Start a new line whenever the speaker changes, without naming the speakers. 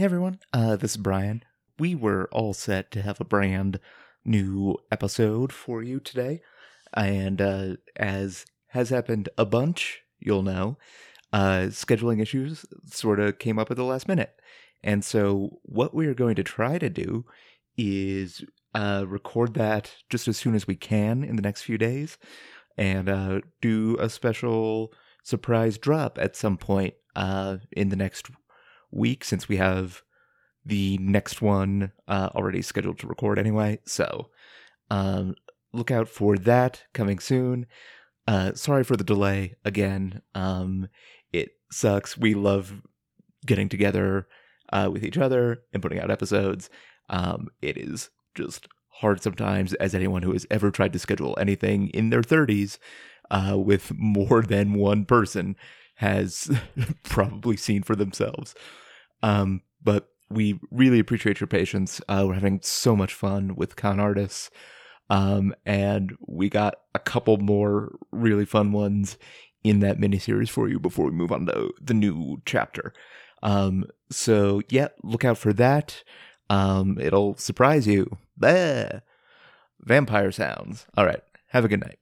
Hey everyone, uh, this is Brian. We were all set to have a brand new episode for you today, and uh, as has happened a bunch, you'll know, uh, scheduling issues sort of came up at the last minute. And so, what we're going to try to do is uh, record that just as soon as we can in the next few days and uh, do a special surprise drop at some point uh, in the next week since we have the next one uh, already scheduled to record anyway. So um, look out for that coming soon. Uh, sorry for the delay again. Um, it sucks. We love getting together uh, with each other and putting out episodes. Um, it is just hard sometimes, as anyone who has ever tried to schedule anything in their 30s uh, with more than one person has probably seen for themselves. Um, but we really appreciate your patience. Uh, we're having so much fun with con artists. Um, and we got a couple more really fun ones in that miniseries for you before we move on to the new chapter. Um, so yeah, look out for that. Um, it'll surprise you. Bah! Vampire sounds. All right. Have a good night.